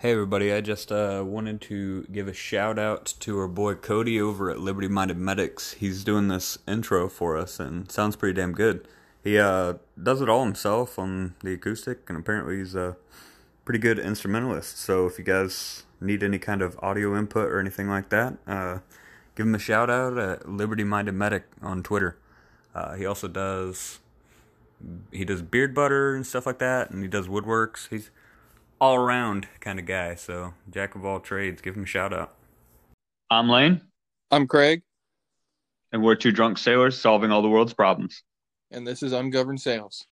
Hey everybody, I just uh, wanted to give a shout out to our boy Cody over at Liberty Minded Medics. He's doing this intro for us and sounds pretty damn good. He uh, does it all himself on the acoustic, and apparently he's a pretty good instrumentalist. So if you guys need any kind of audio input or anything like that, uh, give him a shout out at Liberty Minded Medic on Twitter. Uh, he also does he does beard butter and stuff like that, and he does woodworks. He's all around kind of guy. So jack of all trades. Give him a shout out. I'm Lane, I'm Craig, and we're two drunk sailors solving all the world's problems. and this is Ungoverned Sales.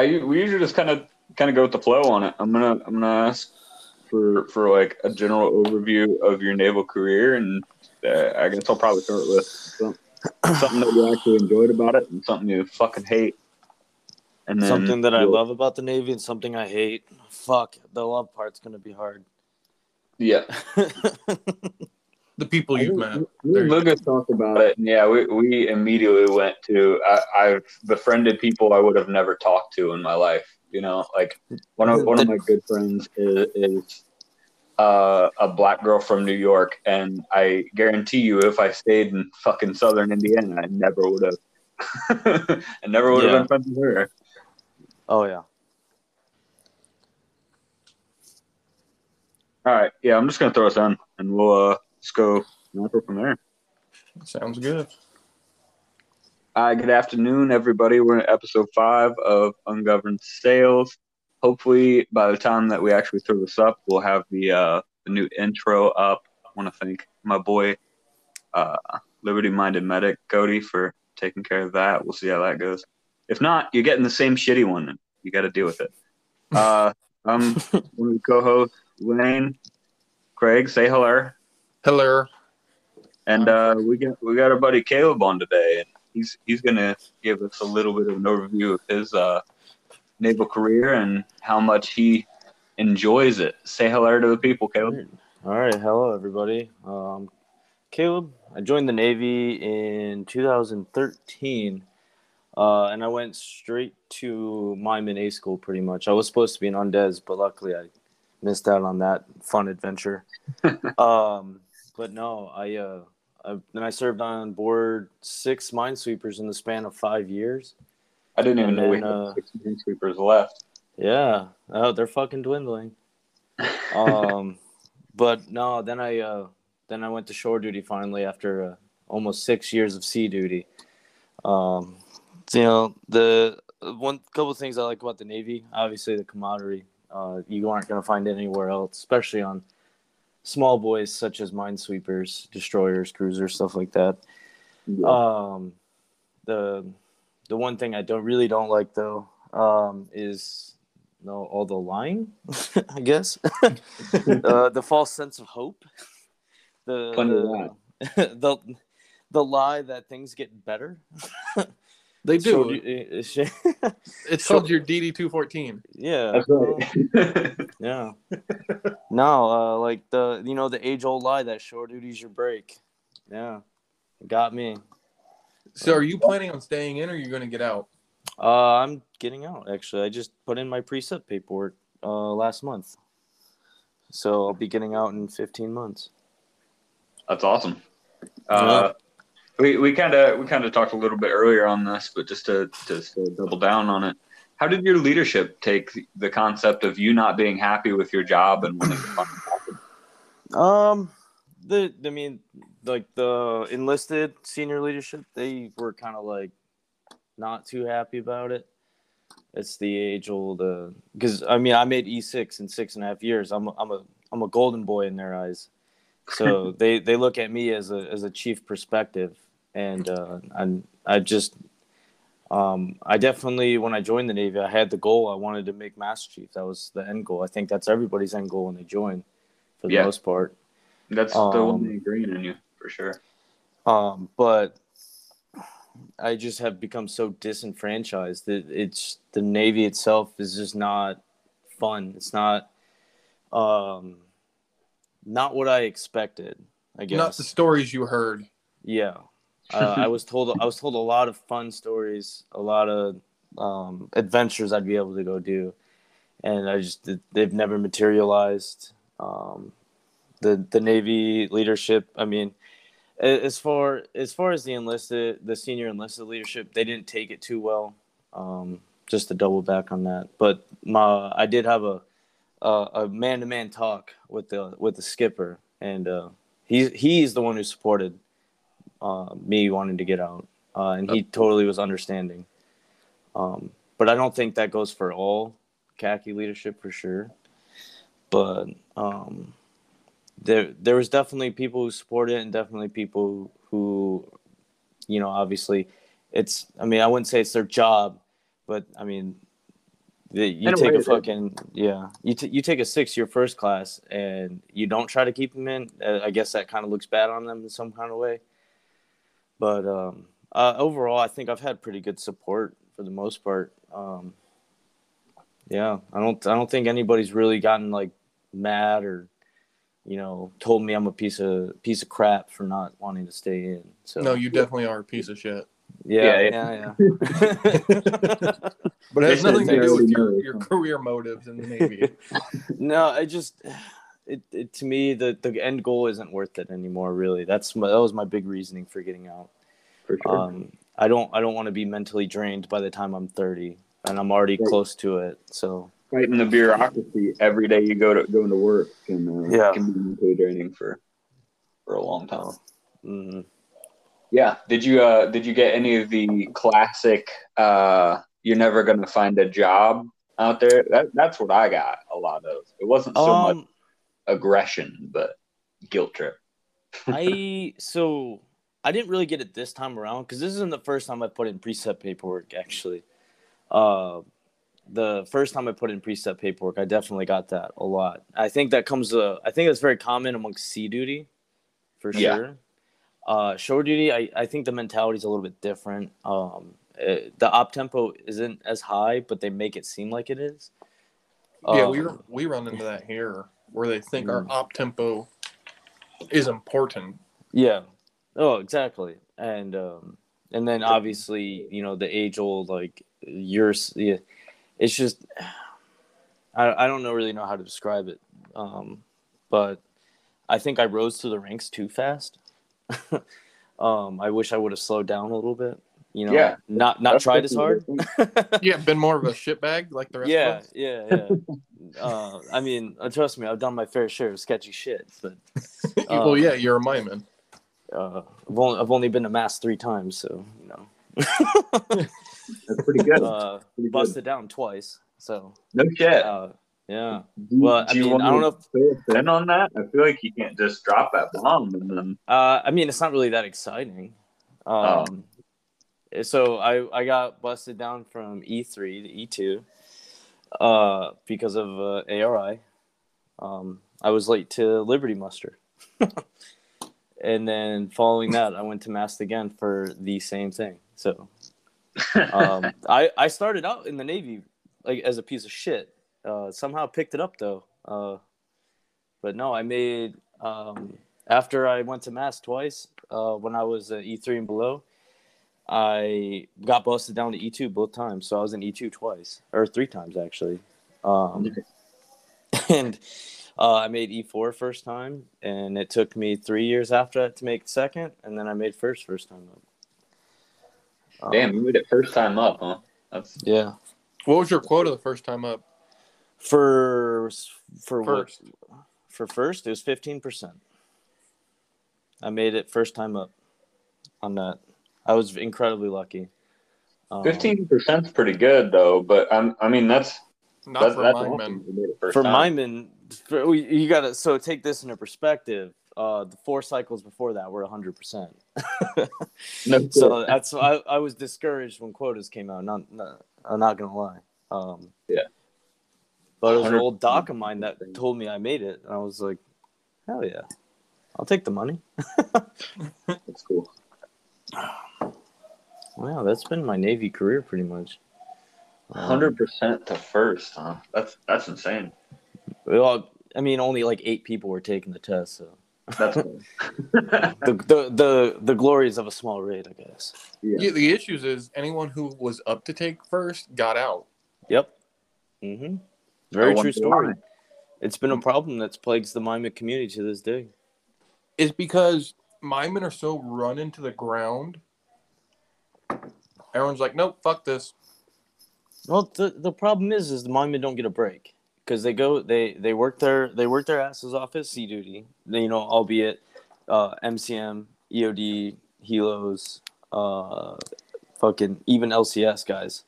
I we usually just kind of kind of go with the flow on it. I'm gonna I'm gonna ask for for like a general overview of your naval career, and uh, I guess I'll probably start with some, something that you actually enjoyed about it, and something you fucking hate. And then something that I love about the Navy and something I hate. Fuck, the love part's gonna be hard. Yeah, The people you've met. Me There and you go. Lucas talked about it, yeah, we, we immediately went to. I, I've befriended people I would have never talked to in my life. You know, like one of one of my good friends is, is uh, a black girl from New York, and I guarantee you, if I stayed in fucking Southern Indiana, I never would have. I never would have Yeah. been friends with her. oh yeah. All right, yeah, I'm just gonna throw us in, and we'll uh, just go from there. Sounds good. Uh, good afternoon, everybody. We're in episode five of Ungoverned Sales. Hopefully, by the time that we actually throw this up, we'll have the, uh, the new intro up. I want to thank my boy, uh, Liberty Minded Medic Cody, for taking care of that. We'll see how that goes. If not, you're getting the same shitty one. and You got to deal with it. Uh, I'm one of the co-hosts, Lane. Craig, say hello. Hello. And uh, we got we got our buddy Caleb on today, and he's he's gonna give us a little bit of an overview of his uh, naval career and how much he enjoys it. Say hello to the people, Caleb. All right, hello everybody. Um, Caleb, I joined the Navy in 2013, uh, and I went straight to Mineman A school. Pretty much, I was supposed to be an undes, but luckily I missed out on that fun adventure. um, but no, I, uh, I then I served on board six minesweepers in the span of five years. I didn't even And know we had uh, six minesweepers left. Yeah, oh, they're fucking dwindling. um, but no, then I uh, then I went to shore duty finally after uh, almost six years of sea duty. Um, you know the one couple things I like about the Navy, obviously the camaraderie. Uh, you aren't going to find it anywhere else, especially on small boys such as minesweepers, destroyers, cruisers, stuff like that. Um, the the one thing I don't really don't like though um, is no all the lying, I guess. uh, the false sense of hope. The the, the the lie that things get better. They So, do. uh, It's called your DD two fourteen. yeah. Right. Yeah. no, uh, like the you know the age old lie that shore duty's your break. Yeah, got me. So, are you planning on staying in, or are you going to get out? Uh, I'm getting out. Actually, I just put in my preset paperwork uh, last month, so I'll be getting out in 15 months. That's awesome. Uh, we we kind of we kind of talked a little bit earlier on this, but just to just to double down on it, how did your leadership take the concept of you not being happy with your job and wanting to find? Um, the I mean, like the enlisted senior leadership, they were kind of like not too happy about it. It's the age old, because I mean, I made E six in six and a half years. I'm a, I'm a I'm a golden boy in their eyes, so they they look at me as a as a chief perspective, and uh, and I just um, I definitely when I joined the Navy, I had the goal. I wanted to make Master Chief. That was the end goal. I think that's everybody's end goal when they join, for the Yeah. most part. That's the Um, one green in you for sure. Um, but I just have become so disenfranchised that it's the Navy itself is just not fun. It's not um not what I expected, I guess. Not the stories you heard. yeah. Uh, I was told I was told a lot of fun stories, a lot of um, adventures I'd be able to go do, and I just they've never materialized. Um, the the Navy leadership, I mean, as far as far as the enlisted, the senior enlisted leadership, they didn't take it too well. Um, just to double back on that, but my I did have a a man to man talk with the with the skipper, and uh, he's he's the one who supported uh, me wanting to get out, uh, and he totally was understanding. Um, but I don't think that goes for all khaki leadership for sure. But um, there there was definitely people who supported it, and definitely people who, you know, obviously, it's. I mean, I wouldn't say it's their job, but I mean, the, you take a fucking yeah, you t- you take a six year first class, and you don't try to keep them in. Uh, I guess that kind of looks bad on them in some kind of way. But um, uh, overall, I think I've had pretty good support for the most part. Um, yeah, I don't I don't think anybody's really gotten like mad or you know told me I'm a piece of piece of crap for not wanting to stay in. So No, you definitely are a piece of shit. yeah, Yeah, yeah, yeah. But it has They nothing to do with your, your career motives in the Navy. no, I just it, it to me the the end goal isn't worth it anymore. Really, that's my, that was my big reasoning for getting out. For sure. Um, I don't I don't want to be mentally drained by the time I'm 30, and I'm already Right. close to it. So Fighting the bureaucracy every day you go to go into work can uh, Yeah. can be mentally draining for for a long time. mm, Yeah. Did you uh did you get any of the classic uh you're never gonna find a job out there? That that's what I got a lot of. It wasn't so much um, aggression, but guilt trip. I so I didn't really get it this time around because this isn't the first time I put in preset paperwork. Actually, uh, the first time I put in preset paperwork, I definitely got that a lot. I think that comes. Uh, I think that's very common amongst sea duty, for Yeah. sure. Uh, shore duty, I, I think the mentality is a little bit different. Um, uh, the op tempo isn't as high, but they make it seem like it is. yeah, Um, we we run into that here where they think our Mm. op tempo is important. Yeah. Oh, exactly. And um and then obviously, you know, the age old like you're yeah, it's just I I don't know really know how to describe it. Um but I think I rose to the ranks too fast. um I wish I would have slowed down a little bit, you know, Yeah. not not tried as hard. Yeah, been more of a shitbag like the rest yeah, of us. yeah, yeah. uh, I mean, uh, trust me, I've done my fair share of sketchy shit, but well, Uh, yeah, you're a mineman. uh, I've only I've only been to mast three times, so you know. That's pretty good. uh, Pretty good. busted down twice. So No shit. uh, yeah, Do well, I do you mean, want I don't to know if- fill us in on that. I feel like you can't just drop that bomb and then. uh, I mean it's not really that exciting. Um, so I I got busted down from E three to E two, uh, because of uh, ARI. Um, I was late to Liberty muster, and then following that, I went to Mast again for the same thing. So um, I I started out in the Navy like as a piece of shit. Uh, somehow picked it up though. Uh, but no, I made um, after I went to Mast twice uh, when I was at E3 and below. I got busted down to E2 both times, so I was in E2 twice or three times actually. Um, and uh, I made E4 first time, and it took me three years after that to make second, and then I made first first time up. Um, Damn, you made it first time up, huh? That's Yeah. What was your quota the first time up? For for First. what? For first, it was fifteen percent. I made it first time up on that. I was incredibly lucky. Um, Fifteen percent's pretty good though, but I'm, I mean that's Not that's, for that's my men. to do it first for time. Mineman, for, you got to so take this into perspective. Uh, the four cycles before that were 100%. No, so that's I, I was discouraged when quotas came out. Not, not I'm not gonna lie. Um, Yeah. But it was an 100%. old doc of mine that told me I made it, and I was like, hell yeah, I'll take the money. that's cool. Wow, that's been my Navy career pretty much. Um, Hundred percent to first, huh? That's that's insane. Well, I mean, only like eight people were taking the test, so That's cool. the the the, the glories of a small raid, I guess. yeah. Yeah, the issues is anyone who was up to take first got out. Yep. Mm-hmm. Very true story. mine. It's been a problem that's plagues the Mimic community to this day. It's because my men are so run into the ground. Everyone's like, nope, fuck this. Well, the the problem is, is the Mimic don't get a break because they go they they work their they work their asses off at sea duty. They, you know, albeit uh, MCM, EOD, Helos, uh, fucking even LCS guys.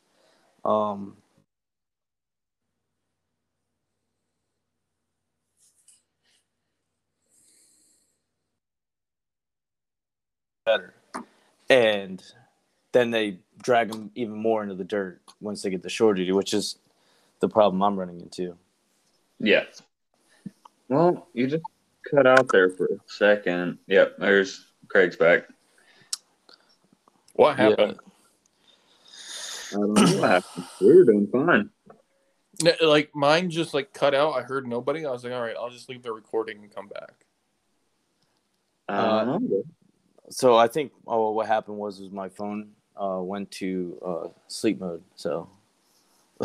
Um, better, and then they drag them even more into the dirt once they get the shore duty, which is the problem I'm running into. Yeah. Well, you just cut out there for a second. Yep, there's Craig's back. What happened? I don't know what happened. We were doing fine. Like mine just like cut out. I heard nobody. I was like, all right, I'll just leave the recording and come back. I don't. Uh, so I think oh, what happened was was my phone uh, went to uh, sleep mode. So,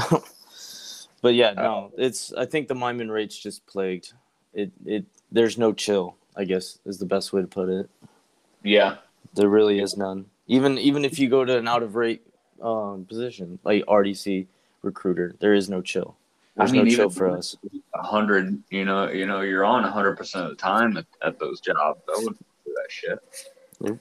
but yeah, no, it's I think the Mineman rate's just plagued. It it there's no chill. I guess is the best way to put it. Yeah. There really is none. Even even if you go to an out of rate um, position like RDC recruiter, there is no chill. There's I mean, no chill for us. A hundred, you know, you know, you're on a hundred percent of the time at, at those jobs. I wouldn't do that shit.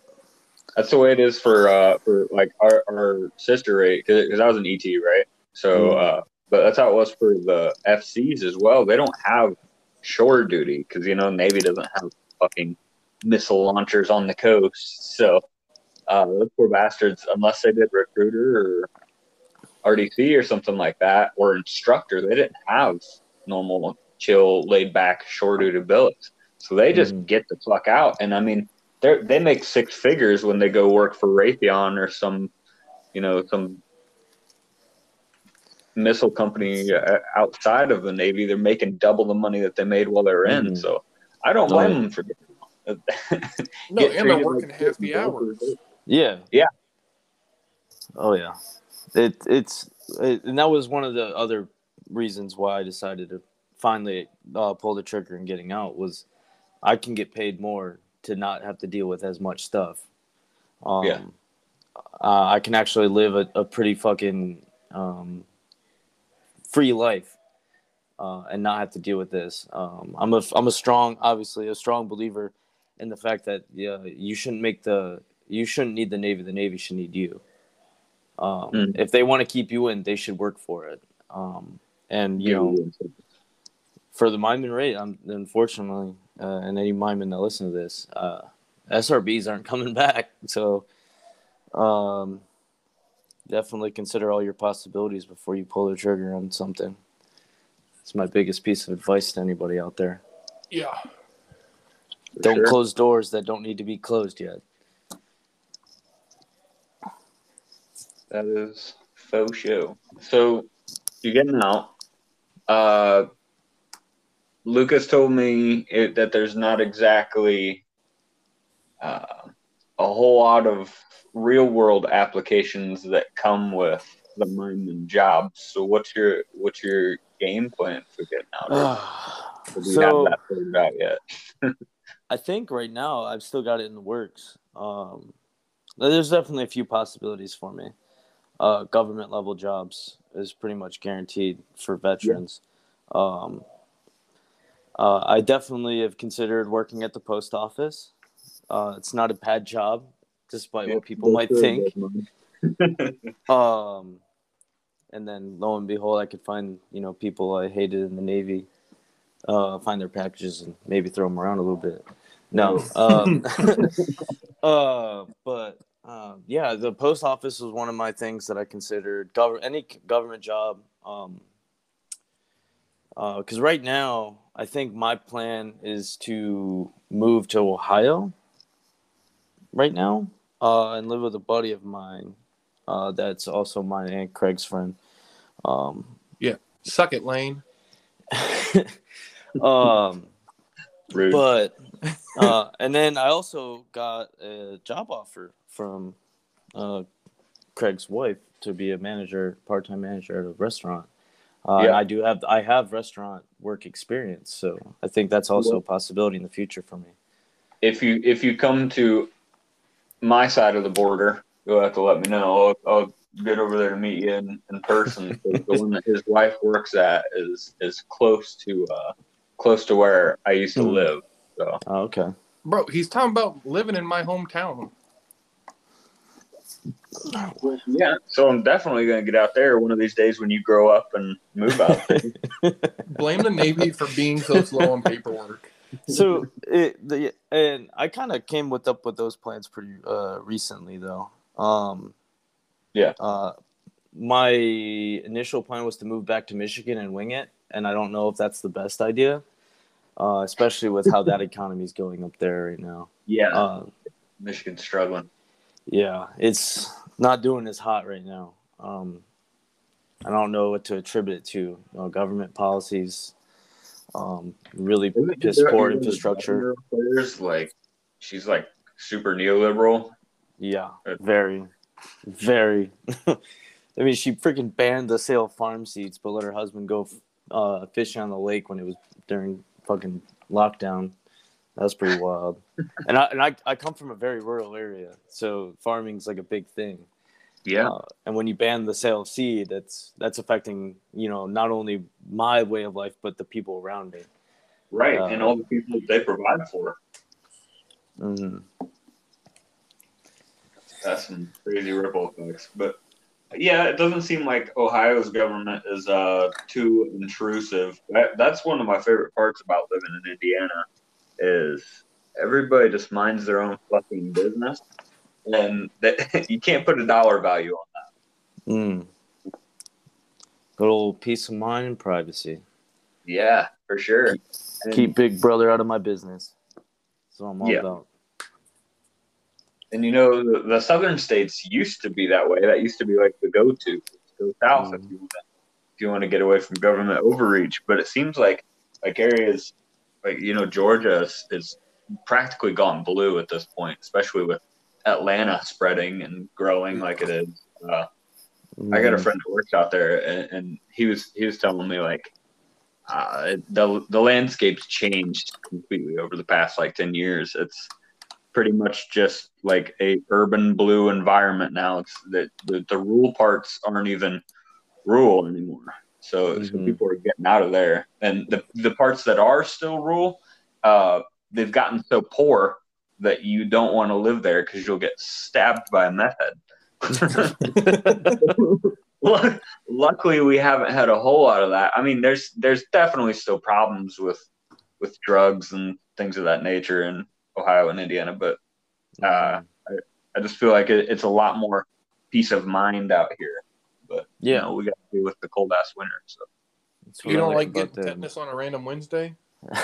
That's the way it is for uh for like our, our sister rate because I was an ET right. So, Mhm. uh, but that's how it was for the FCs as well. They don't have shore duty because you know Navy doesn't have fucking missile launchers on the coast. So, uh, those poor bastards, unless they did recruiter or RDC or something like that, or instructor, they didn't have normal, chill, laid back, shore duty billets. So they just Mhm. get the fuck out. And I mean, they they make six figures when they go work for Raytheon or some, you know, some missile company uh, outside of the Navy. They're making double the money that they made while they were in. Mhm. So I don't blame yeah. them for No, Get and I'm working like half the and hours. Yeah. Yeah. Oh yeah. It it's it, and that was one of the other reasons why I decided to finally uh, pull the trigger and getting out was I can get paid more to not have to deal with as much stuff. Um, Yeah. Uh, I can actually live a, a pretty fucking um, free life uh, and not have to deal with this. Um, I'm a I'm a strong, obviously a strong believer in the fact that yeah, you shouldn't make the you shouldn't need the Navy. The Navy should need you. Um, Mm. If they want to keep you in, they should work for it. Um, and you know, for the Mineman rate, I'm unfortunately, uh, and any Mineman that listen to this, uh, SRBs aren't coming back. So, um, definitely consider all your possibilities before you pull the trigger on something. It's my biggest piece of advice to anybody out there. Yeah. For Don't sure. close doors that don't need to be closed yet. That is faux show. So you're getting out. Uh, Lucas told me it, that there's not exactly uh, a whole lot of real world applications that come with the mining jobs. So what's your what's your game plan for getting out? Or do you so have that figured out yet? I think right now I've still got it in the works. Um, there's definitely a few possibilities for me. Uh, government level jobs is pretty much guaranteed for veterans. Um, uh, I definitely have considered working at the post office. Uh, it's not a bad job, despite what people might think. Um, and then lo and behold, I could find you know people I hated in the Navy, uh, find their packages and maybe throw them around a little bit. No, um, uh, but um, yeah, the post office was one of my things that I considered. Gov- any government job, um, because right now I think my plan is to move to Ohio. Right now, uh, and live with a buddy of mine uh, that's also my aunt Craig's friend. Um, Suck it, Lane. um, Rude. but uh, and then I also got a job offer from uh, Craig's wife to be a manager, part-time manager at a restaurant. Uh, and Yeah. I do have I have restaurant work experience, so I think that's also a possibility in the future for me. if you if you come to my side of the border, you'll have to let me know. I'll, I'll get over there to meet you in, in person. 'cause the one that his wife works at is is close to uh close to where I used to Hmm. live. So Oh, okay. Bro, he's talking about living in my hometown. Yeah, so I'm definitely gonna get out there one of these days when you grow up and move out there. Blame the Navy for being so slow on paperwork. so it, the and I kind of came with up with those plans pretty uh, recently though. Um, Yeah. Uh, my initial plan was to move back to Michigan and wing it, and I don't know if that's the best idea, uh, especially with how that economy is going up there right now. yeah, Uh, Michigan's struggling. Yeah, it's not doing as hot right now. Um, I don't know what to attribute it to. You know, government policies, um, really piss poor infrastructure. Players like she's like super neoliberal. Yeah, very, very. I mean, she freaking banned the sale of farm seeds, but let her husband go uh, fishing on the lake when it was during fucking lockdown. That's pretty wild. And I and I, I come from a very rural area, so farming's like a big thing. Yeah, Uh, and when you ban the sale of seed, that's that's affecting you know not only my way of life but the people around me. right. uh, and all the people they provide for. hmm That's some crazy ripple effects. But yeah, it doesn't seem like Ohio's government is uh too intrusive. That, that's one of my favorite parts about living in Indiana is everybody just minds their own fucking business, and that you can't put a dollar value on that. Mm. Good old peace of mind and privacy. Yeah, for sure. And- Keep Big Brother out of my business. That's what I'm all Yeah. about. And you know, the, the southern states used to be that way. That used to be like the go-to. Go south if Mhm. you want if you want to get away from government overreach. But it seems like like areas like you know Georgia is, is practically gone blue at this point, especially with Atlanta spreading and growing like it is. Uh, I got a Mm. friend that works out there, and, and he was he was telling me like uh, the the landscape's changed completely over the past like ten years. It's pretty much just like a urban blue environment now. It's that the, the rural parts aren't even rural anymore. So, so Mhm. people are getting out of there, and the the parts that are still rural, uh, they've gotten so poor that you don't want to live there because you'll get stabbed by a meth head. Luckily, we haven't had a whole lot of that. I mean, there's there's definitely still problems with with drugs and things of that nature in Ohio and Indiana, but uh, I just feel like it, it's a lot more peace of mind out here. But you Yeah. know, we got to deal with the cold ass winter. So That's You don't like about getting tetanus on a random Wednesday?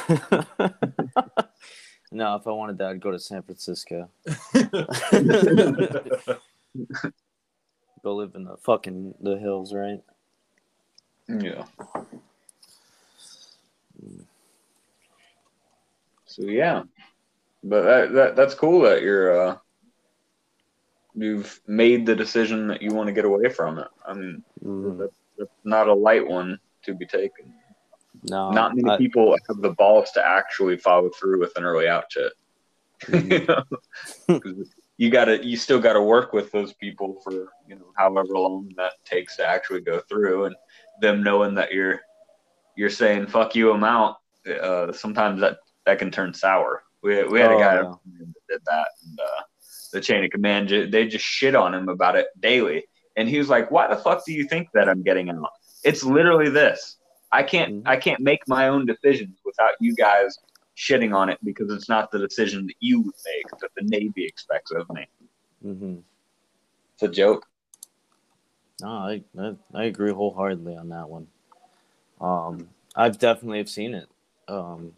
no, if I wanted that, I'd go to San Francisco. Go live in the fucking the hills, right? yeah. So yeah, but that, that that's cool that you're uh, you've made the decision that you want to get away from it. I mean, Mhm. that's, that's not a light one to be taken. No, not many I- people have the balls to actually follow through with an early out shit. you know? you gotta, you still gotta work with those people for you know however long that takes to actually go through, and them knowing that you're you're saying fuck you, I'm out. Uh, sometimes that that can turn sour. We we had a Oh, guy yeah. that did that, and uh, the chain of command. They just shit on him about it daily, and he was like, "Why the fuck do you think that I'm getting out? It's literally this. I can't Mhm. I can't make my own decisions without you guys." Shitting on it because it's not the decision that you would make that the Navy expects of me. hmm It's a joke. No, I, I I agree wholeheartedly on that one. Um, I've definitely have seen it, um,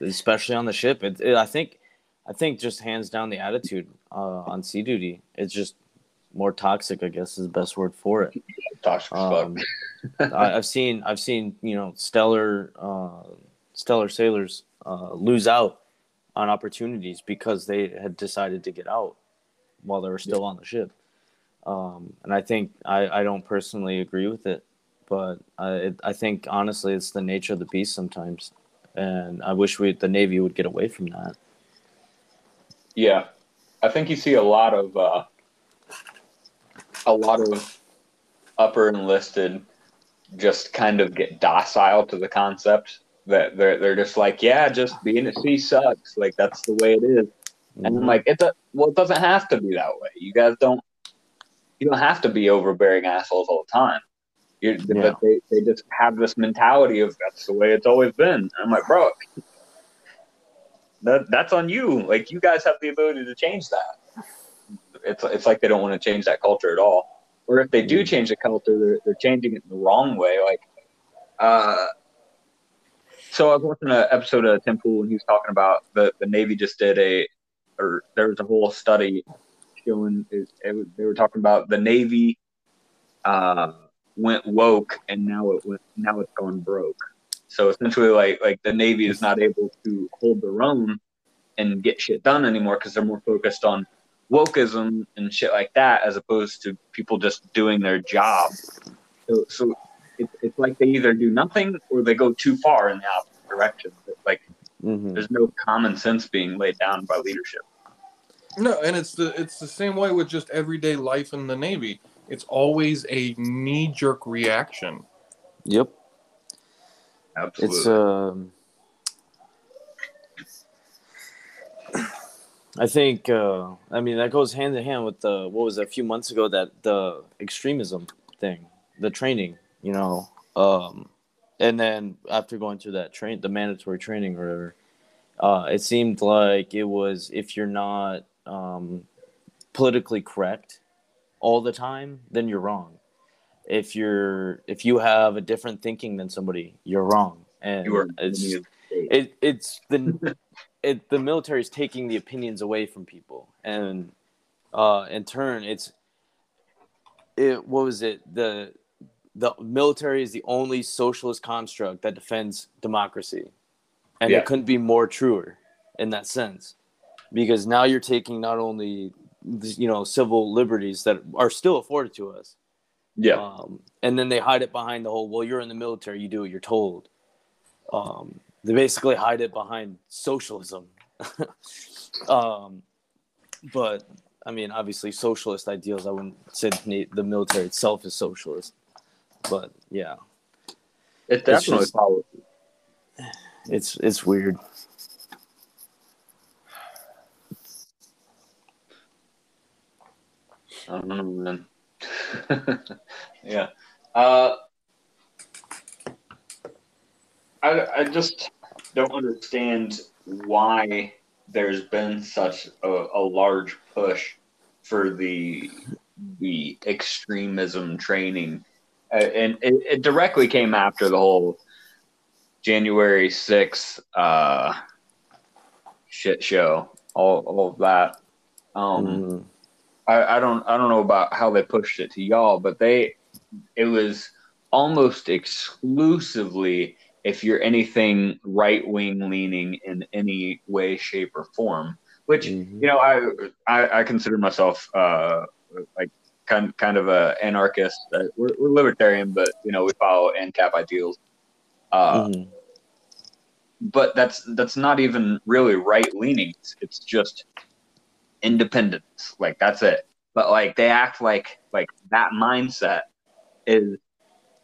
especially on the ship. It, it, I think, I think just hands down the attitude uh, on sea duty. It's just more toxic. I guess is the best word for it. Toxic. Um, I, I've seen I've seen you know stellar uh, stellar sailors uh, lose out on opportunities because they had decided to get out while they were still on the ship. Um, and I think I, I don't personally agree with it, but I it, I think honestly it's the nature of the beast sometimes, and I wish we the Navy would get away from that. Yeah, I think you see a lot of uh, a lot of upper enlisted just kind of get docile to the concept that they're they're just like, yeah, just being at sea sucks. Like that's the way it is. And I'm like, it do- well, it doesn't have to be that way. You guys don't you don't have to be overbearing assholes all the time. You, Yeah. But they, they just have this mentality of that's the way it's always been. And I'm like, bro, that that's on you. Like you guys have the ability to change that. It's it's like they don't want to change that culture at all. Or if they do change the culture, they're they're changing it in the wrong way. Like, uh, so I was watching an episode of Tim Pool and he was talking about the the Navy just did a, or there was a whole study showing it, it they were talking about the Navy, uh, went woke and now it went now it's gone broke. So essentially, like like the Navy is not able to hold their own and get shit done anymore because they're more focused on wokeism and shit like that, as opposed to people just doing their job. So, so it's it's like they either do nothing or they go too far in the opposite direction. Like Mhm. there's no common sense being laid down by leadership. No, and it's the it's the same way with just everyday life in the Navy. It's always a knee jerk reaction. Yep. Absolutely. It's um I think uh I mean that goes hand in hand with the what was it, a few months ago that the extremism thing, the training, you know. Um and then after going through that train the mandatory training or whatever, uh it seemed like it was if you're not um politically correct all the time, then you're wrong. If you're if you have a different thinking than somebody, you're wrong. And you are it's the it it's the it the military is taking the opinions away from people. And uh in turn it's it what was it? The the military is the only socialist construct that defends democracy. And Yeah. it couldn't be more truer in that sense. Because now you're taking not only you know civil liberties that are still afforded to us yeah. um, and then they hide it behind the whole well you're in the military you do what you're told um, they basically hide it behind socialism um, but i mean obviously socialist ideals i wouldn't say the military itself is socialist but yeah It definitely follows. it's it's weird I don't know, man. yeah. Uh, I I just don't understand why there's been such a, a large push for the the extremism training, uh, and it, it directly came after the whole January sixth uh, shit show, all all of that. Um, Mhm. I, I don't I don't know about how they pushed it to y'all, but they it was almost exclusively if you're anything right wing leaning in any way, shape, or form. Which Mhm. you know I I, I consider myself uh, like kind kind of a anarchist. Uh, we're, we're libertarian, but you know we follow ANCAP ideals. Uh, Mhm. but that's that's not even really right leaning. It's, it's just independence. Like that's it. But like they act like like that mindset is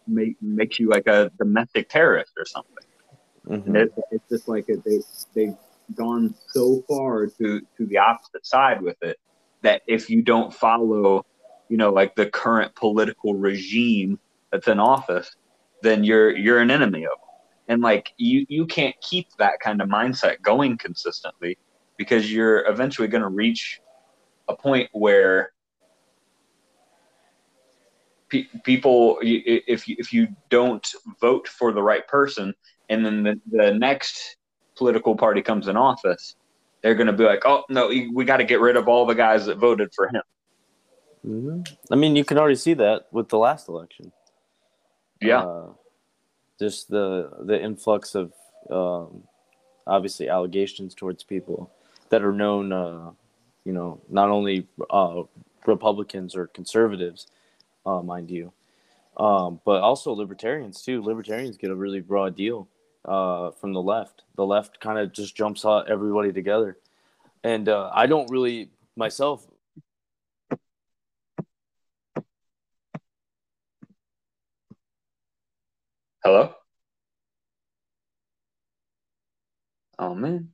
make, makes you like a domestic terrorist or something. Mhm. And it, it's just like they they've gone so far to to the opposite side with it that if you don't follow, you know, like the current political regime that's in office, then you're you're an enemy of them. And like you you can't keep that kind of mindset going consistently because you're eventually going to reach a point where pe- people if you, if you don't vote for the right person and then the, the next political party comes in office they're going to be like oh no we got to get rid of all the guys that voted for him. Mm-hmm. i mean you can already see that with the last election. Yeah. Uh, just the the influx of um, obviously allegations towards people that are known uh, you know not only uh, republicans or conservatives uh, mind you. Um, but also libertarians too. Libertarians get a really broad deal uh, from the left. The left kind of just jumps out everybody together, and uh, I don't really myself. Hello. Oh man,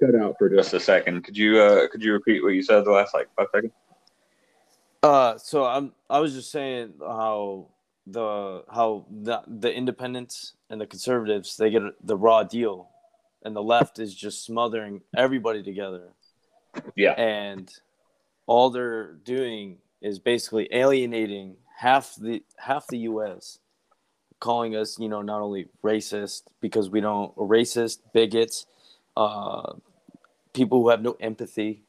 you cut out for just a second. Could you uh, could you repeat what you said the last like five seconds? Uh, so I'm I was just saying how the how the the independents and the conservatives they get the raw deal, and the left is just smothering everybody together. Yeah, and all they're doing is basically alienating half the half the U.S., calling us you know not only racist because we don't racist bigots, uh, people who have no empathy.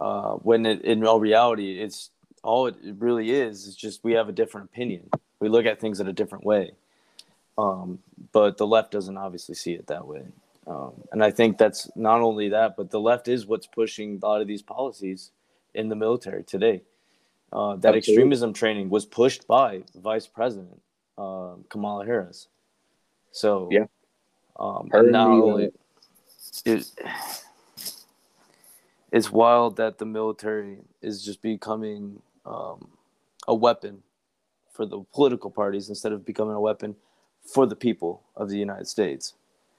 Uh, when it, in all reality, it's all it really is is just we have a different opinion. We look at things in a different way. Um, but the left doesn't obviously see it that way. Um, and I think that's not only that, but the left is what's pushing a lot of these policies in the military today. Uh, that Absolutely. extremism training was pushed by Vice President uh, Kamala Harris. So yeah, um, not only it, it's wild that the military is just becoming um, a weapon for the political parties instead of becoming a weapon for the people of the United States.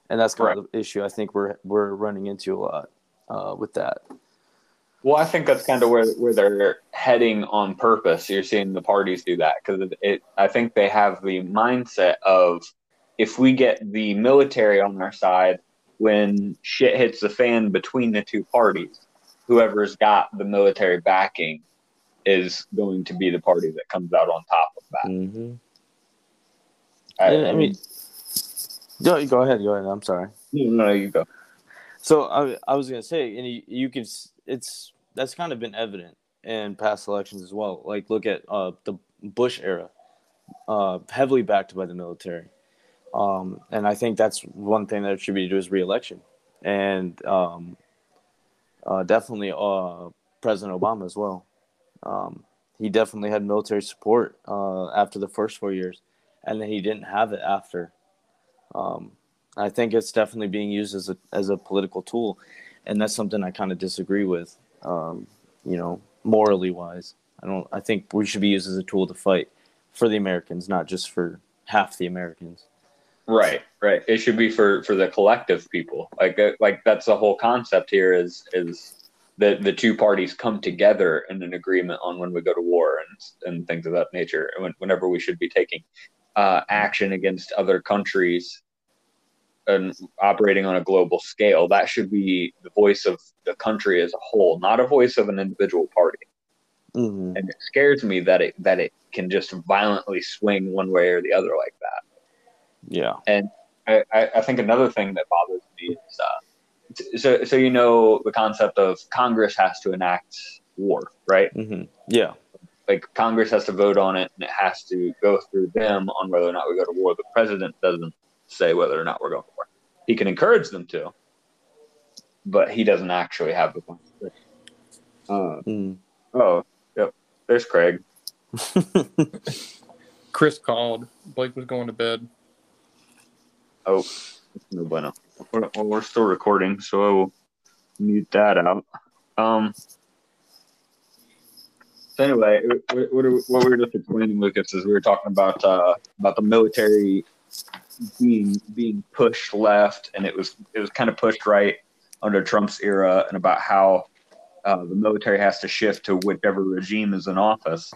And that's kind of the issue I think we're we're running into a lot uh, with that. Well, I think that's kind of where where they're heading on purpose. You're seeing the parties do that because it, it. I think they have the mindset of if we get the military on our side when shit hits the fan between the two parties, whoever's got the military backing is going to be the party that comes out on top of that. Mm-hmm. I, I, mean, no, go ahead. Go ahead. I'm sorry. No, no, you go. So I, I was gonna say, and you, you can, it's that's kind of been evident in past elections as well. Like look at uh, the Bush era, uh, heavily backed by the military, um, and I think that's one thing that attributed to his reelection, and um, uh, definitely uh, President Obama as well. Um, he definitely had military support uh, after the first four years, and then he didn't have it after. Um, I think it's definitely being used as a as a political tool, and that's something I kind of disagree with. Um, you know, morally wise, I don't. I think we should be used as a tool to fight for the Americans, not just for half the Americans. Right, right. It should be for for the collective people. Like like that's the whole concept here. Is is the the two parties come together in an agreement on when we go to war and and things of that nature. When, whenever we should be taking uh, action against other countries and operating on a global scale, that should be the voice of the country as a whole, not a voice of an individual party. Mm-hmm. And it scares me that it that it can just violently swing one way or the other like that. Yeah. And I, I think another thing that bothers me is uh, so so you know the concept of Congress has to enact war, right? Mm-hmm. Yeah. Like Congress has to vote on it, and it has to go through them on whether or not we go to war. The president doesn't say whether or not we're going to war. He can encourage them to, but he doesn't actually have the plan. Uh, mm. Oh, yep. There's Craig. Chris called. Blake was going to bed. Oh, no bueno. We're, well, we're still recording, so I will mute that out. Um. So anyway, what, what, what we were just explaining, Lucas, is we were talking about uh, about the military being being pushed left, and it was it was kind of pushed right under Trump's era, and about how uh, the military has to shift to whichever regime is in office,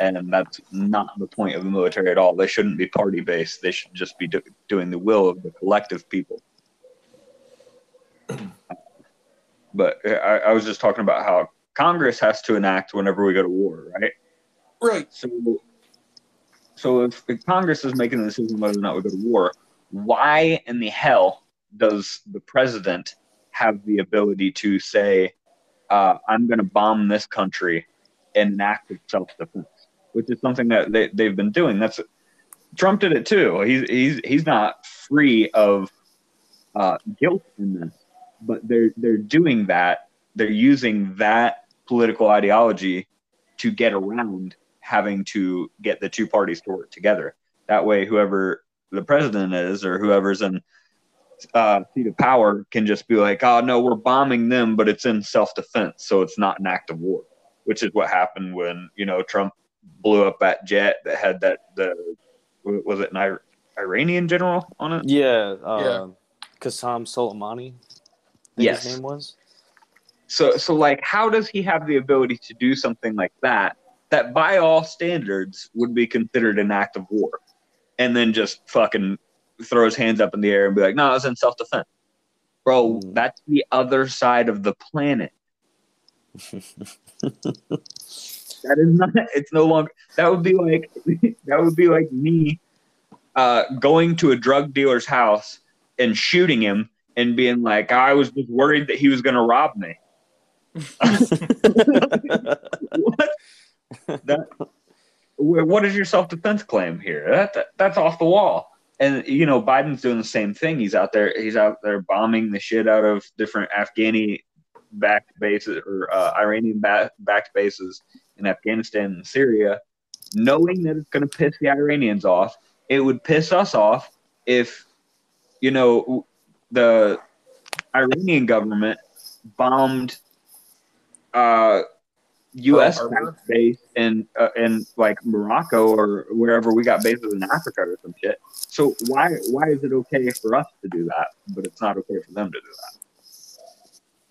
and that's not the point of the military at all. They shouldn't be party based. They should just be do- doing the will of the collective people. but I, I was just talking about how Congress has to enact whenever we go to war, right? Right. So, so if, if Congress is making the decision whether or not we go to war, why in the hell does the president have the ability to say, uh, "I'm going to bomb this country" in an act of self-defense, which is something that they, they've been doing. That's Trump did it too. He's he's he's not free of uh, guilt in this, but they're they're doing that. They're using that political ideology to get around having to get the two parties to work together. That way, whoever the president is or whoever's in uh, seat of power can just be like, "Oh no, we're bombing them, but it's in self-defense, so it's not an act of war." Which is what happened when you know Trump blew up that jet that had that the was it an Iranian general on it? Yeah, uh, yeah. Qasem Soleimani. yes. his name was. So, so like, how does he have the ability to do something like that? That by all standards would be considered an act of war, and then just fucking throw his hands up in the air and be like, "No, I was in self defense." Bro, mm. that's the other side of the planet. that is not. It's no longer. That would be like. that would be like me uh, going to a drug dealer's house and shooting him and being like, "I was just worried that he was going to rob me." what? That, what is your self defense claim here? That, that, that's off the wall. And you know, Biden's doing the same thing. He's out there. He's out there bombing the shit out of different Afghani backed bases or uh, Iranian backed bases in Afghanistan and Syria, knowing that it's going to piss the Iranians off. It would piss us off if, you know, the Iranian government bombed uh, U.S. base in uh, in like Morocco or wherever we got bases in Africa or some shit. So why why is it okay for us to do that, but it's not okay for them to do that?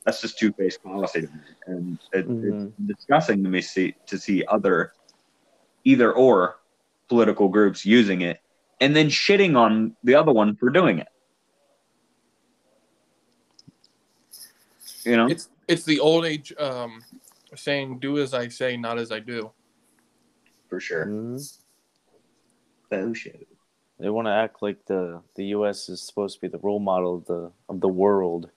That's just two faced policy, and it, mm-hmm. it's disgusting to me see to see other either or political groups using it and then shitting on the other one for doing it. You know, it's it's the old age um, saying "Do as I say, not as I do." For sure. Mm-hmm. Bullshit. They want to act like the the U.S. is supposed to be the role model of the of the world,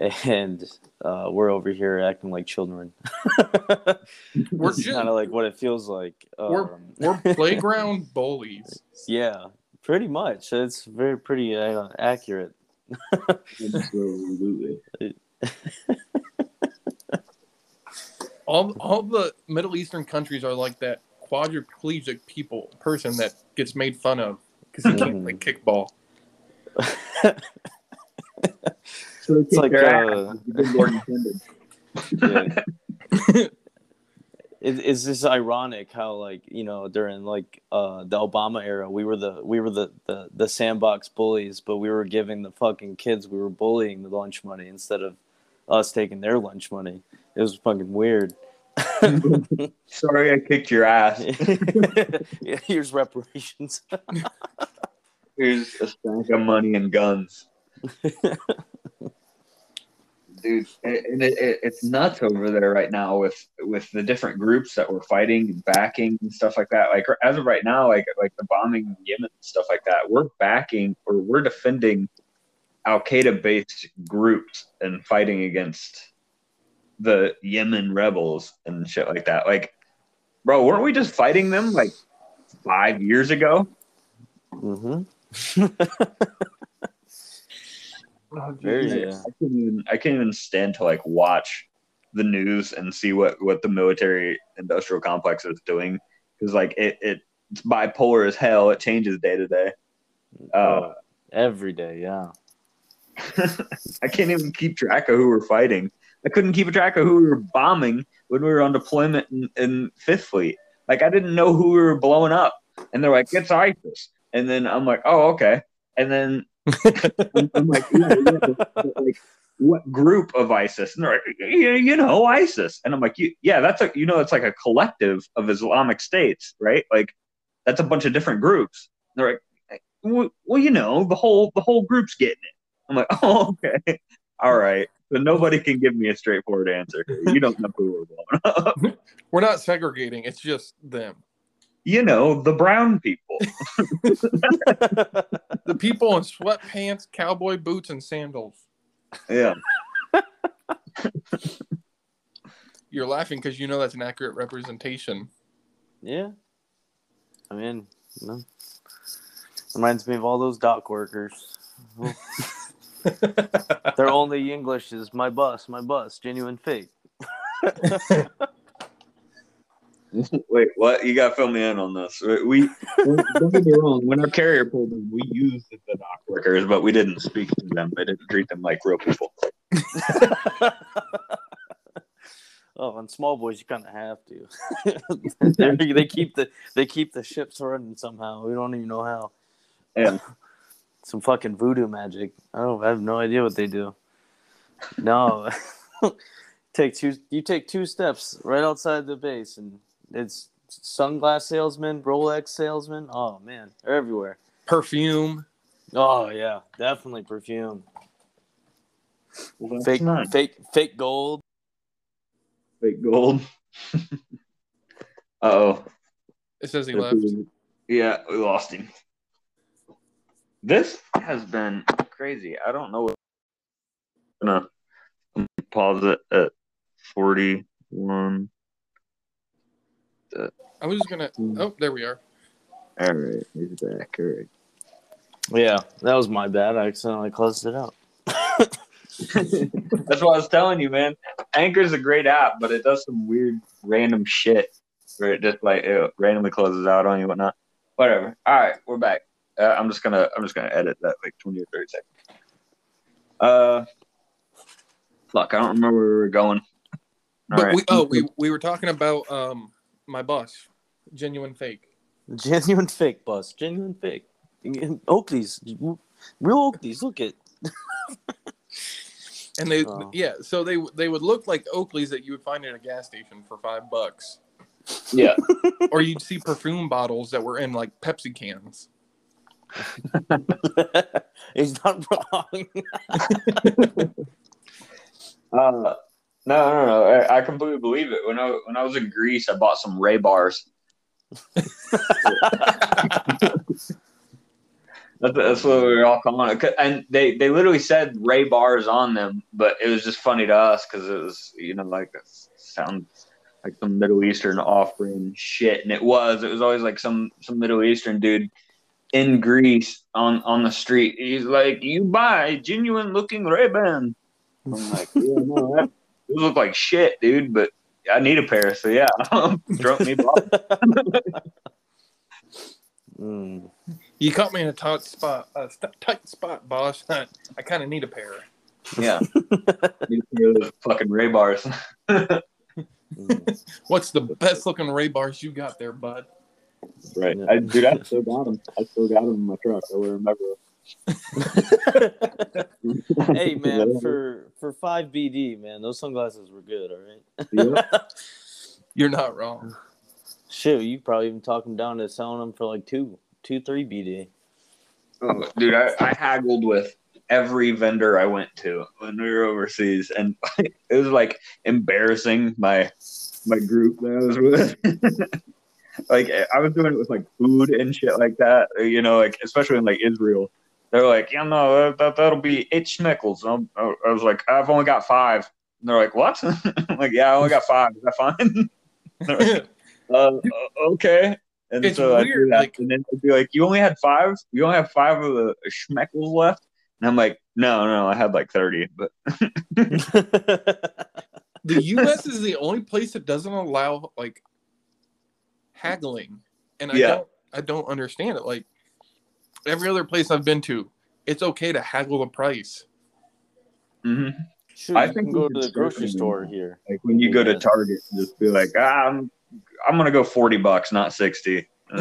and uh, we're over here acting like children. we're kind of like what it feels like. We're um, we're playground bullies. Yeah, pretty much. It's very pretty uh, accurate. Absolutely all all the Middle Eastern countries are like that quadriplegic people person that gets made fun of because he can't play kickball. So it's like uh, yeah. it, it's just ironic how like you know during like uh, the Obama era we were the we were the, the the sandbox bullies but we were giving the fucking kids we were bullying the lunch money instead of us taking their lunch money. It was fucking weird. Sorry, I kicked your ass. yeah, here's reparations. here's a stack of money and guns. Dude, it, it, it's nuts over there right now with with the different groups that we're fighting and backing and stuff like that. Like as of right now, like like the bombing in Yemen and stuff like that, we're backing or we're defending Al Qaeda based groups and fighting against the Yemen rebels and shit like that. Like, bro, weren't we just fighting them like five years ago? Mm-hmm. Very, yeah. I can't even I can't even stand to like watch the news and see what what the military industrial complex is doing because like it, it it's bipolar as hell. It changes day to day. Uh, oh, every day, yeah. I can't even keep track of who we're fighting. I couldn't keep a track of who we were bombing when we were on deployment in, in Fifth Fleet. Like I didn't know who we were blowing up, and they're like, "It's ISIS." And then I'm like, oh, okay. And then I'm, like, yeah, yeah, like, what group of ISIS? And they're like, yeah, you know, ISIS. And I'm like, yeah, that's a, you know, it's like a collective of Islamic states, right? Like, that's a bunch of different groups. And they're like, well, well, you know, the whole the whole group's getting it. I'm like, oh, okay, all right. So nobody can give me a straightforward answer. You don't know who we're blowing up. We're not segregating. It's just them. You know, the brown people. The people in sweatpants, cowboy boots, and sandals. Yeah. You're laughing because you know that's an accurate representation. Yeah. I mean, you know, reminds me of all those dock workers. Their only English is my bus, my bus, genuine fake. Wait, what? You got to fill me in on this. We don't get me wrong. When our carrier pulled in, we used the dock workers, but we didn't speak to them. I didn't treat them like real people. oh, on small boys, you kind of have to. They're- they keep the they keep the ships running somehow. We don't even know how. Yeah. Some fucking voodoo magic. I don't. I have no idea what they do. No, take two. You take two steps right outside the base, and it's sunglass salesman, Rolex salesman. Oh man, they're everywhere. Perfume. Oh yeah, definitely perfume. Well, Fake, not fake, fake gold. fake gold. oh. It says he left. Yeah, we lost him. This has been crazy. I don't know. What... I'm gonna pause it at forty-one. I was just gonna. Oh, there we are. All right, he's back. All right. Yeah, that was my bad. I accidentally closed it out. That's what I was telling you, man. Anchor's a great app, but it does some weird, random shit where it just like it randomly closes out on you, and whatnot. Whatever. All right, we're back. Uh, I'm just gonna I'm just gonna edit that like 20 or 30 seconds. Uh, fuck, I don't remember where we were going. All But right. we oh we we were talking about um my bus, genuine fake. Genuine fake bus. Genuine fake. Oakley's. Real Oakleys. Look at. And they Oh. yeah, so they they would look like Oakleys that you would find in a gas station for five bucks, yeah. or you'd see perfume bottles that were in like Pepsi cans. He's not wrong. Uh, no, no, no. I, I completely believe it. When I when I was in Greece, I bought some Ray bars. That's, that's what we were all calling it. And they, they literally said Ray bars on them, but it was just funny to us because it was, you know, like it sounds like some Middle Eastern off-brand shit, and it was. It was always like some some Middle Eastern dude in Greece on on the street. He's like, "You buy genuine looking Ray Ban." I'm like, "Yeah, no, that those look like shit, dude." But I need a pair, so yeah, drunk me. bought. Mm. You caught me in a tight spot, a st- tight spot, boss. I, I kind of need a pair. Yeah, need a pair of those fucking Ray bars. What's the best looking Ray bars you got there, bud? Right. I, dude, I still got them. I still got them in my truck. I will remember. hey man, for for five BD, man, those sunglasses were good. All right. Yeah. You're not wrong. Shit, you probably even talk them down to selling them for like two, two, three BD. Oh, dude, I, I haggled with every vendor I went to when we were overseas, and it was like embarrassing my my group that I was with. like I was doing it with like food and shit like that, you know, like especially in like Israel. They're like, yeah, no, that, that'll be eight schmeckles. And I'm- I was like, I've only got five. And they're like, what? I'm like, yeah, I only got five. Is that fine? Like, uh, uh, okay. And It's so I do weird, that, like- and then they'd be like, "You only had five? You only have five of the schmeckles left?" And I'm like, "No, no, I had like 30, but the U.S. is the only place that doesn't allow like haggling, and I Yeah. don't I don't understand it. Like every other place I've been to, it's okay to haggle the price. Mhm. Shoot, I you think can go to the grocery store that. here. like when you go to Target, just be like, ah, "I'm, I'm gonna go 40 bucks, not 60."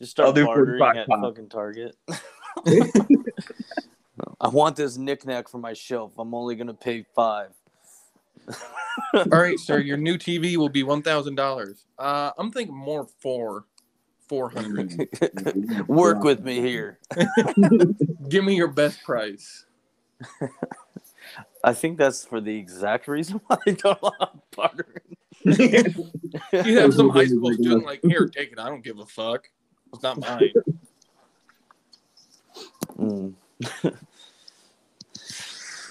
Just start I'll do bartering 45 at pounds. fucking Target. I want this knickknack for my shelf. I'm only gonna pay five. All right, sir. Your new TV will be one thousand dollars. Uh, I'm thinking more for four hundred. Work with me here. Give me your best price. I think that's for the exact reason why I don't allow bartering. You have some high school student like, here, take it. I don't give a fuck. It's not mine. Mm.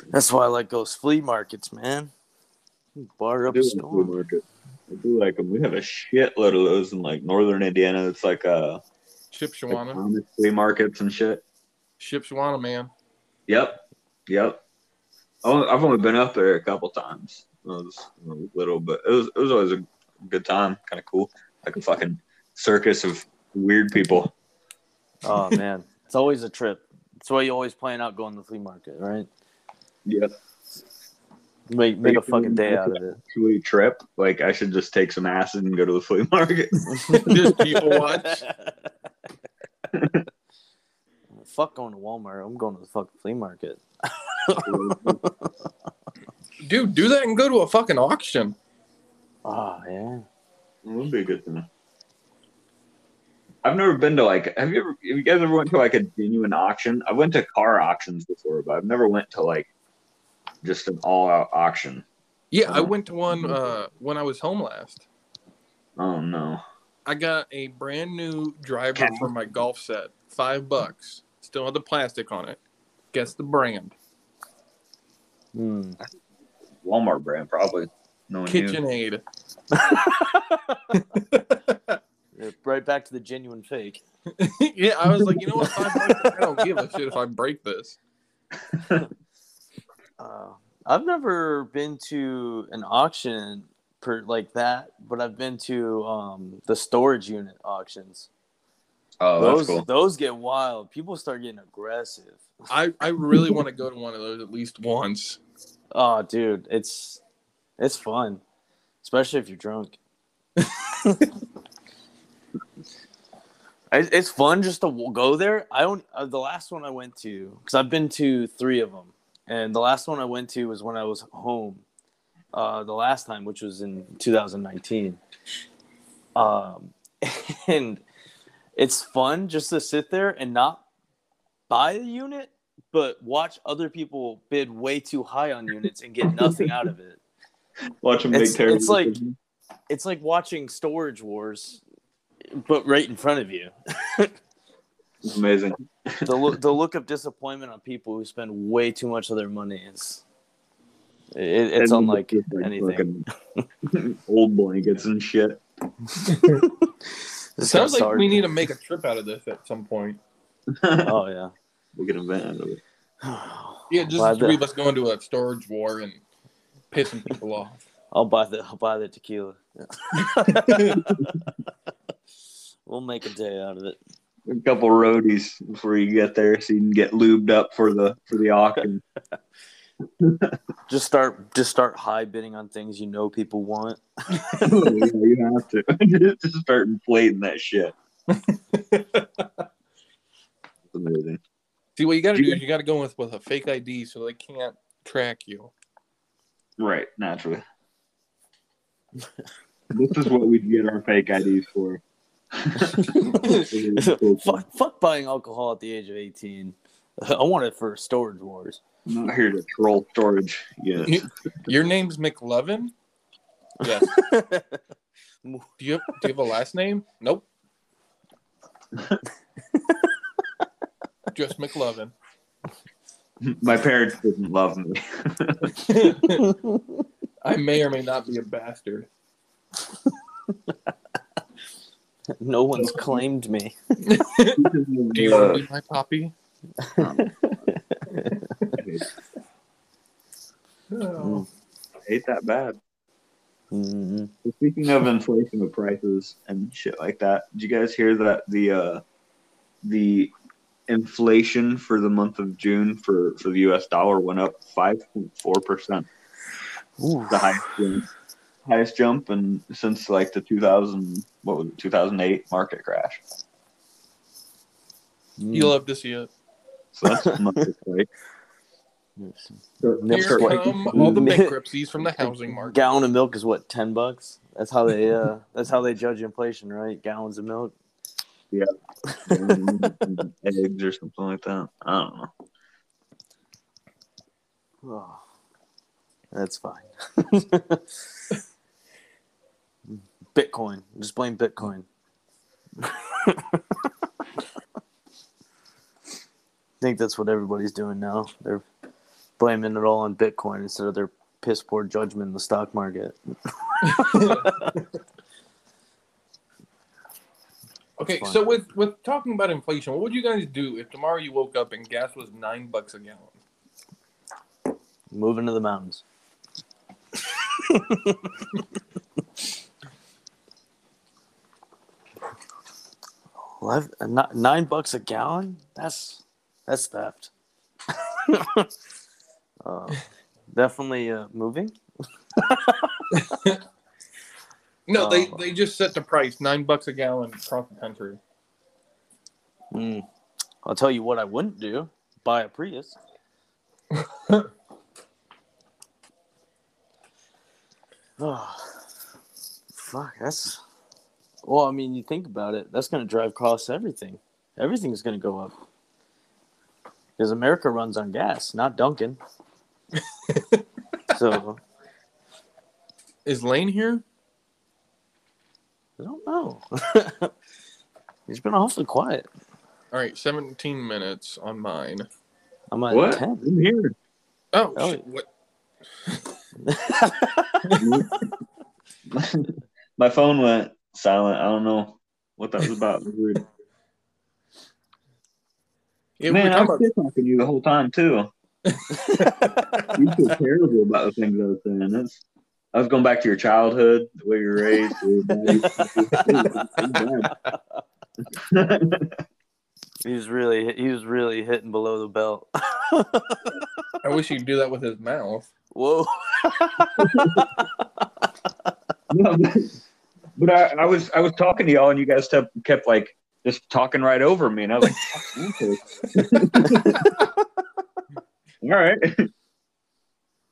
That's why I like those flea markets, man. Bar up do a like flea storm. Market. I do like them. We have a shitload of those in like northern Indiana. It's like uh, like Shipshewana. Amish flea markets and shit. Shipshewana, man. Yep, yep. Oh, I've only been up there a couple times. when I was, when I was little, but it was it was always a good time. Kind of cool, like a fucking circus of weird people. Oh man, it's always a trip. That's why you always plan out going to the flea market, right? Yep. Make make a fucking day out of it. Actually, trip. Like I should just take some acid and go to the flea market. Just people watch. Fuck going to Walmart. I'm going to the fucking flea market. Dude, do that and go to a fucking auction. Oh yeah. It would be a good thing. I've never been to like. Have you ever? Have you guys ever went to like a genuine auction? I went to car auctions before, but I've never went to like just an all-out auction. Yeah, I went to one uh, when I was home last. Oh no! I got a brand new driver for my golf set. Five bucks. Still had the plastic on it. Guess the brand. Hmm. Walmart brand probably. No. KitchenAid. Right back to the genuine fake. yeah, I was like, you know what? Five bucks, I don't give a shit if I break this. Uh, I've never been to an auction per like that, but I've been to um, the storage unit auctions. Oh, those that's cool. those get wild. People start getting aggressive. I, I really want to go to one of those at least once. Oh, dude, it's it's fun, especially if you're drunk. It's fun just to go there. I don't. Uh, the last one I went to, because I've been to three of them, and the last one I went to was when I was home. Uh, the last time, which was in 2019. Um, and it's fun just to sit there and not buy the unit, but watch other people bid way too high on units and get nothing out of it. Watching It's- big terrible. it's like- It's like watching Storage Wars, but right in front of you. It's amazing. the look, the look of disappointment on people who spend way too much of their money is it, it's And unlike anything. old blankets and shit. It sounds got like we need to make a trip out of this at some point. Oh yeah. we can invent out of it. Yeah, just Buy the three the- of us going to a storage war and pissing people off. I'll buy the I'll buy the tequila. we'll make a day out of it. A couple roadies before you get there, so you can get lubed up for the for the auction. Just start just start high bidding on things you know people want. Oh, yeah, you have to just start inflating that shit. Amazing. See, what you got to do is you got to go with with a fake ID so they can't track you. Right, naturally. this is what we'd get our fake IDs for. fuck, fuck buying alcohol at the age of eighteen. I want it for Storage Wars. I'm not here to troll storage. Yeah. Your name's McLovin? Yes. Do you, do you have a last name? Nope. Just McLovin. My parents didn't love me. I may or may not be a bastard. No one's claimed me. Do you want to be my poppy? Oh. hate that bad. Mhm. Speaking of inflation of prices and shit like that, did you guys hear that the uh, the inflation for the month of June for, for the U.S. dollar went up five point four percent, the highest. June. highest jump and since like the 2000 what was it 2008 market crash. You'll have to see it. So that's much right. Milk Here what- come all the bankruptcies from the housing market. gallon of milk is what ten bucks. That's how they uh that's how they judge inflation, right? Gallons of milk. Yeah, eggs or something like that. I don't know. Oh, that's fine. Bitcoin. Just blame Bitcoin. I think that's what everybody's doing now. They're blaming it all on Bitcoin instead of their piss poor judgment in the stock market. Okay, so with with talking about inflation, what would you guys do if tomorrow you woke up and gas was nine bucks a gallon? Moving to the mountains. Eleven, uh, nine bucks a gallon? That's that's theft. uh, definitely uh, moving. No, they Oh. they just set the price nine bucks a gallon across the country. Mm. I'll tell you what I wouldn't do: buy a Prius. oh, fuck! That's well. I mean, you think about it. That's going to drive costs. Everything. Everything's going to go up because America runs on gas, not Dunkin'. so Is Lane here? I don't know. He's been awfully quiet. All right, seventeen minutes on mine. I'm at What? ten. I'm here. Oh, Oh. shit, what? My phone went silent. I don't know what that was about. Weird. Yeah, Man, we're I was about, talking to you the whole time too. You feel terrible about the things I was saying. That's, I was going back to your childhood, the way you were raised. your daddy- He was really he was really hitting below the belt. I wish he'd do that with his mouth. Whoa. No, but, but I, I was I was talking to y'all, and you guys kept, kept like just talking right over me, and I was like, okay." "All right,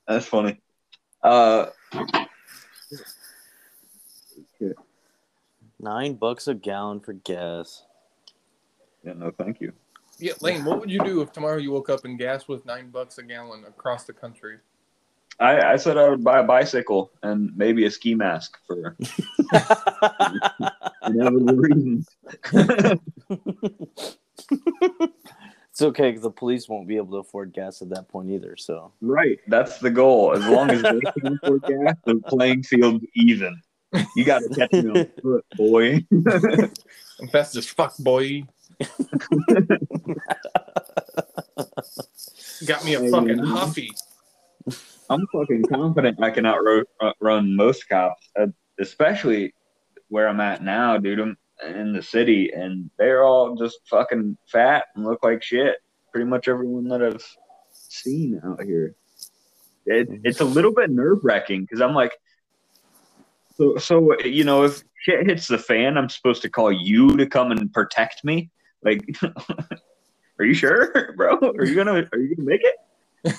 that's funny." Uh, Nine bucks a gallon for gas. yeah, no, thank you. Yeah, Lane, what would you do if tomorrow you woke up and gas was nine bucks a gallon across the country? I, I said I would buy a bicycle and maybe a ski mask for inevitable reasons. it's okay because the police won't be able to afford gas at that point either. So right, that's the goal. As long as they can afford gas, the playing field's even. You got to catch me on foot, boy. I'm fast as fuck, boy. Got me a fucking Huffy. I'm fucking confident I can outrun run most cops, uh, especially where I'm at now, dude. I'm in the city, and they're all just fucking fat and look like shit. Pretty much everyone that I've seen out here. It, it's a little bit nerve wracking because I'm like, so so you know, if shit hits the fan, I'm supposed to call you to come and protect me. Like, are you sure, bro? Are you gonna are you gonna make it? You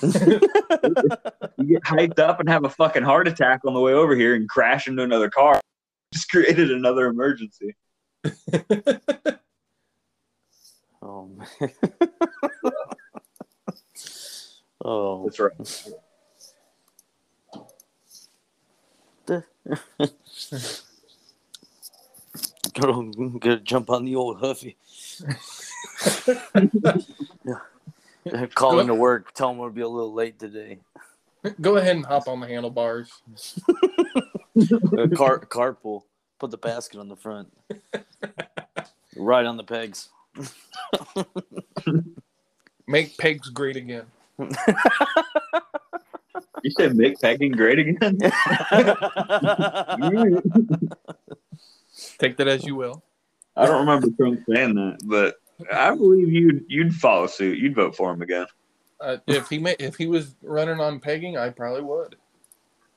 get hyped up and have a fucking heart attack on the way over here and crash into another car. Just created another emergency. oh man. oh That's right. gotta, gotta jump on the old Huffy. yeah. Calling to work, tell them we'll be a little late today. Go ahead and hop on the handlebars. Uh, car carpool. Put the basket on the front. right on the pegs. Make pegs great again. You said make pegging great again? Take that as you will. I don't remember Trump saying that, but I believe you'd you'd follow suit. You'd vote for him again. Uh, if he ma- if he was running on pegging, I probably would.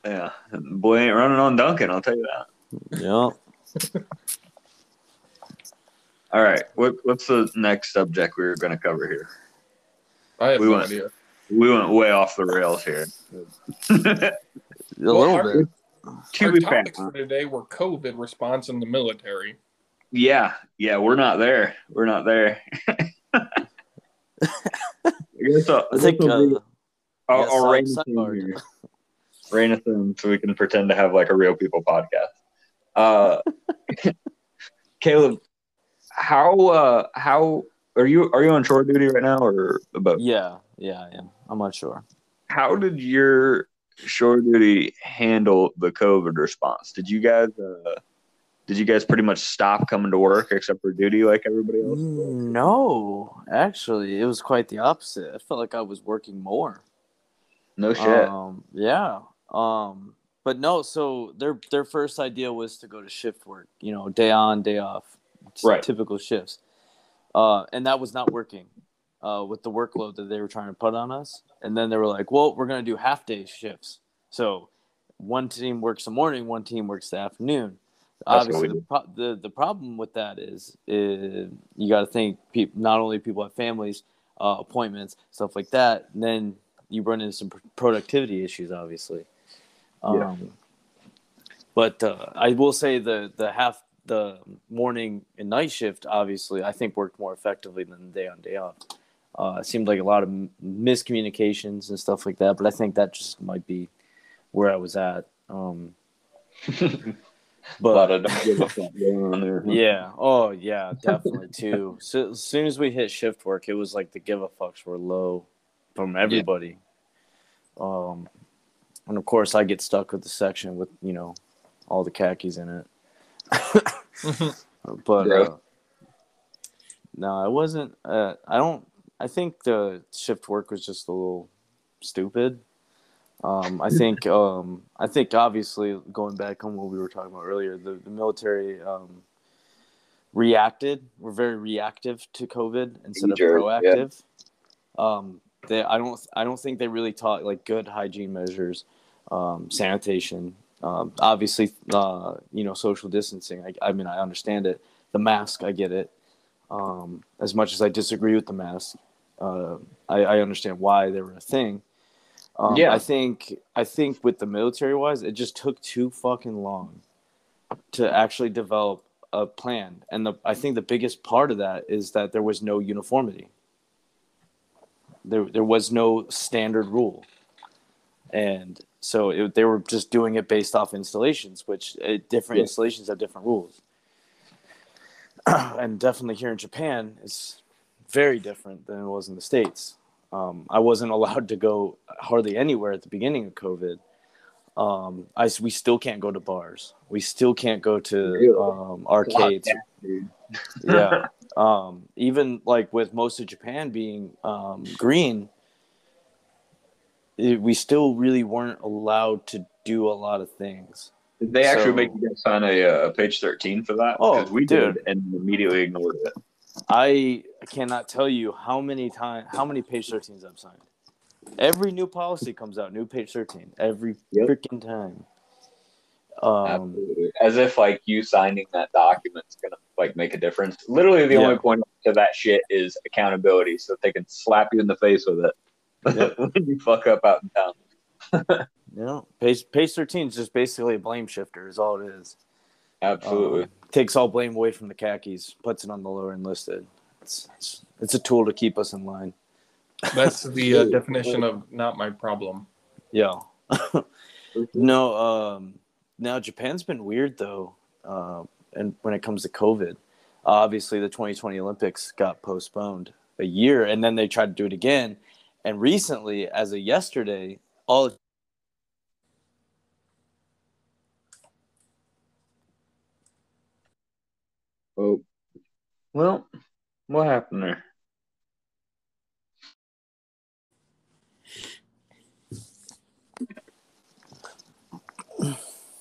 Yeah, boy ain't running on Dunkin'. I'll tell you that. Yeah. All right, what, what's the next subject we were going to cover here? I have We no went- idea. We went way off the rails here. A Well, little our- bit. to Our topics for today were COVID response in the military. Yeah, yeah, we're not there. We're not there. I guess I'll, I think uh, I'll, yeah, I'll rein side- us in here. Rein us in so we can pretend to have like a real people podcast. Uh, Caleb, how uh, how are you? Are you on shore duty right now, or about? yeah, yeah, I am. I'm not sure. How did your shore duty handle the COVID response? Did you guys uh, did you guys pretty much stop coming to work except for duty like everybody else? No, actually, it was quite the opposite. I felt like I was working more. No shit. Um, yeah. Um, but no. So their their first idea was to go to shift work. You know, day on, day off. Right. Typical shifts. Uh, and that was not working. Uh, with the workload that they were trying to put on us, and then they were like, "Well, we're going to do half day shifts." So one team works the morning, one team works the afternoon. That's Obviously, the, pro- the the problem with that is, is you got to think not only people have families, uh, appointments, stuff like that. And then you run into some pr- productivity issues, obviously. Um, Yeah. But uh, I will say the the half the morning and night shift, obviously, I think worked more effectively than the day on day off. Uh, it seemed like a lot of m- miscommunications and stuff like that, but I think that just might be where I was at. Um, but of don't give a fuck going on there. yeah. Oh, yeah, definitely too. So as soon as we hit shift work, it was like the give a fucks were low from everybody. Um, and of course, I get stuck with the section with you know all the khakis in it. but Yeah. uh, no, it wasn't. Uh, I don't. I think the shift work was just a little stupid. Um, I think. Um, I think obviously going back on what we were talking about earlier, the, the military um, reacted. We're very reactive to COVID instead of Knee-jerk, yeah. proactive. Um, they. I don't. I don't think they really taught like good hygiene measures, um, sanitation. Um, obviously, uh, you know, social distancing. I, I mean, I understand it. The mask, I get it. Um, as much as I disagree with the mask, uh, I, I understand why they were a thing. Um, Yeah. I think I think with the military wise, it just took too fucking long to actually develop a plan, and the I think the biggest part of that is that there was no uniformity. There there was no standard rule, and so it, they were just doing it based off installations, which uh, different Yeah. installations have different rules. and definitely here in Japan, it's very different than it was in the states. Um, I wasn't allowed to go hardly anywhere at the beginning of COVID. Um, I we still can't go to bars. We still can't go to um, arcades. Yeah. Um, even like with most of Japan being um, green, it, we still really weren't allowed to do a lot of things. Did they actually So- make you guys sign a uh, page 13 for that? Oh, we dude. did and immediately ignored it. I cannot tell you how many times, how many page 13s I've signed. Every new policy comes out, new page 13, every Yep. freaking time. Um, Absolutely. As if like you signing that document's gonna like make a difference. Literally, the Yeah. only point to that shit is accountability, so they can slap you in the face with it Yep. when you fuck up out in town. you know, page page 13 is just basically a blame shifter, is all it is. Absolutely. Um, takes all blame away from the khakis, puts it on the lower enlisted. It's, it's, it's a tool to keep us in line. That's the uh, definition of not my problem. Yeah. no, um, now Japan's been weird though, uh, and when it comes to COVID, obviously the 2020 Olympics got postponed a year, and then they tried to do it again, and recently, as of yesterday, all oh, well, what happened there?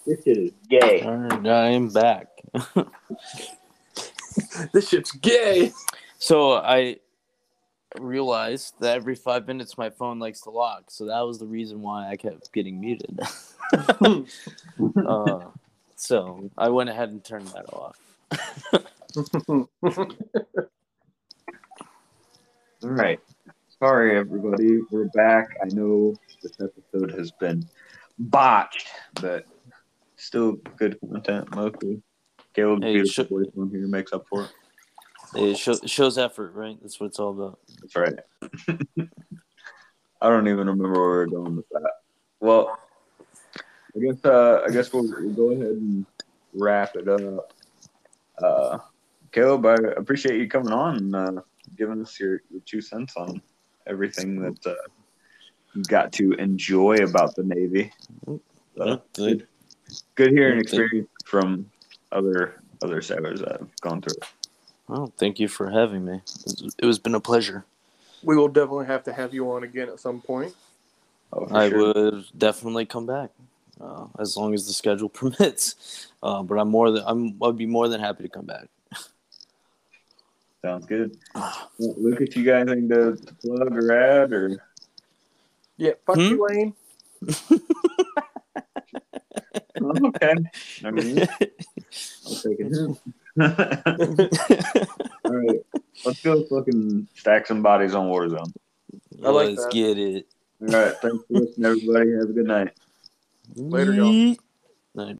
This shit is gay. I'm back. This shit's gay. So I realized that every five minutes my phone likes to lock. So that was the reason why I kept getting muted. uh, so I went ahead and turned that off. All right. Sorry, everybody. We're back. I know this episode has been botched, but still good content mostly. Caleb's Hey, beautiful voice on here makes up for it. It show, shows effort, right? That's what it's all about. That's right. I don't even remember where we were going with that. Well, I guess uh, I guess we'll, we'll go ahead and wrap it up. Uh, Caleb, I appreciate you coming on and uh, giving us your, your two cents on everything that uh, you got to enjoy about the Navy. Uh, Good. good hearing experience from other other sailors that have gone through it. Well, thank you for having me. It was been a pleasure. we will definitely have to have you on again at some point. Oh, I sure. would definitely come back uh, as long as the schedule permits. Uh, but I'm more than I'm. I'd be more than happy to come back. Sounds good. Well, at you guys anything to, to plug or add or? Yeah, fuck Hmm? you, Lane. Oh, okay. I mean, I'll take it. All right, let's go fucking stack some bodies on Warzone. I like Let's that. get it. All right, thanks for listening, everybody. Have a good night. Later, y'all.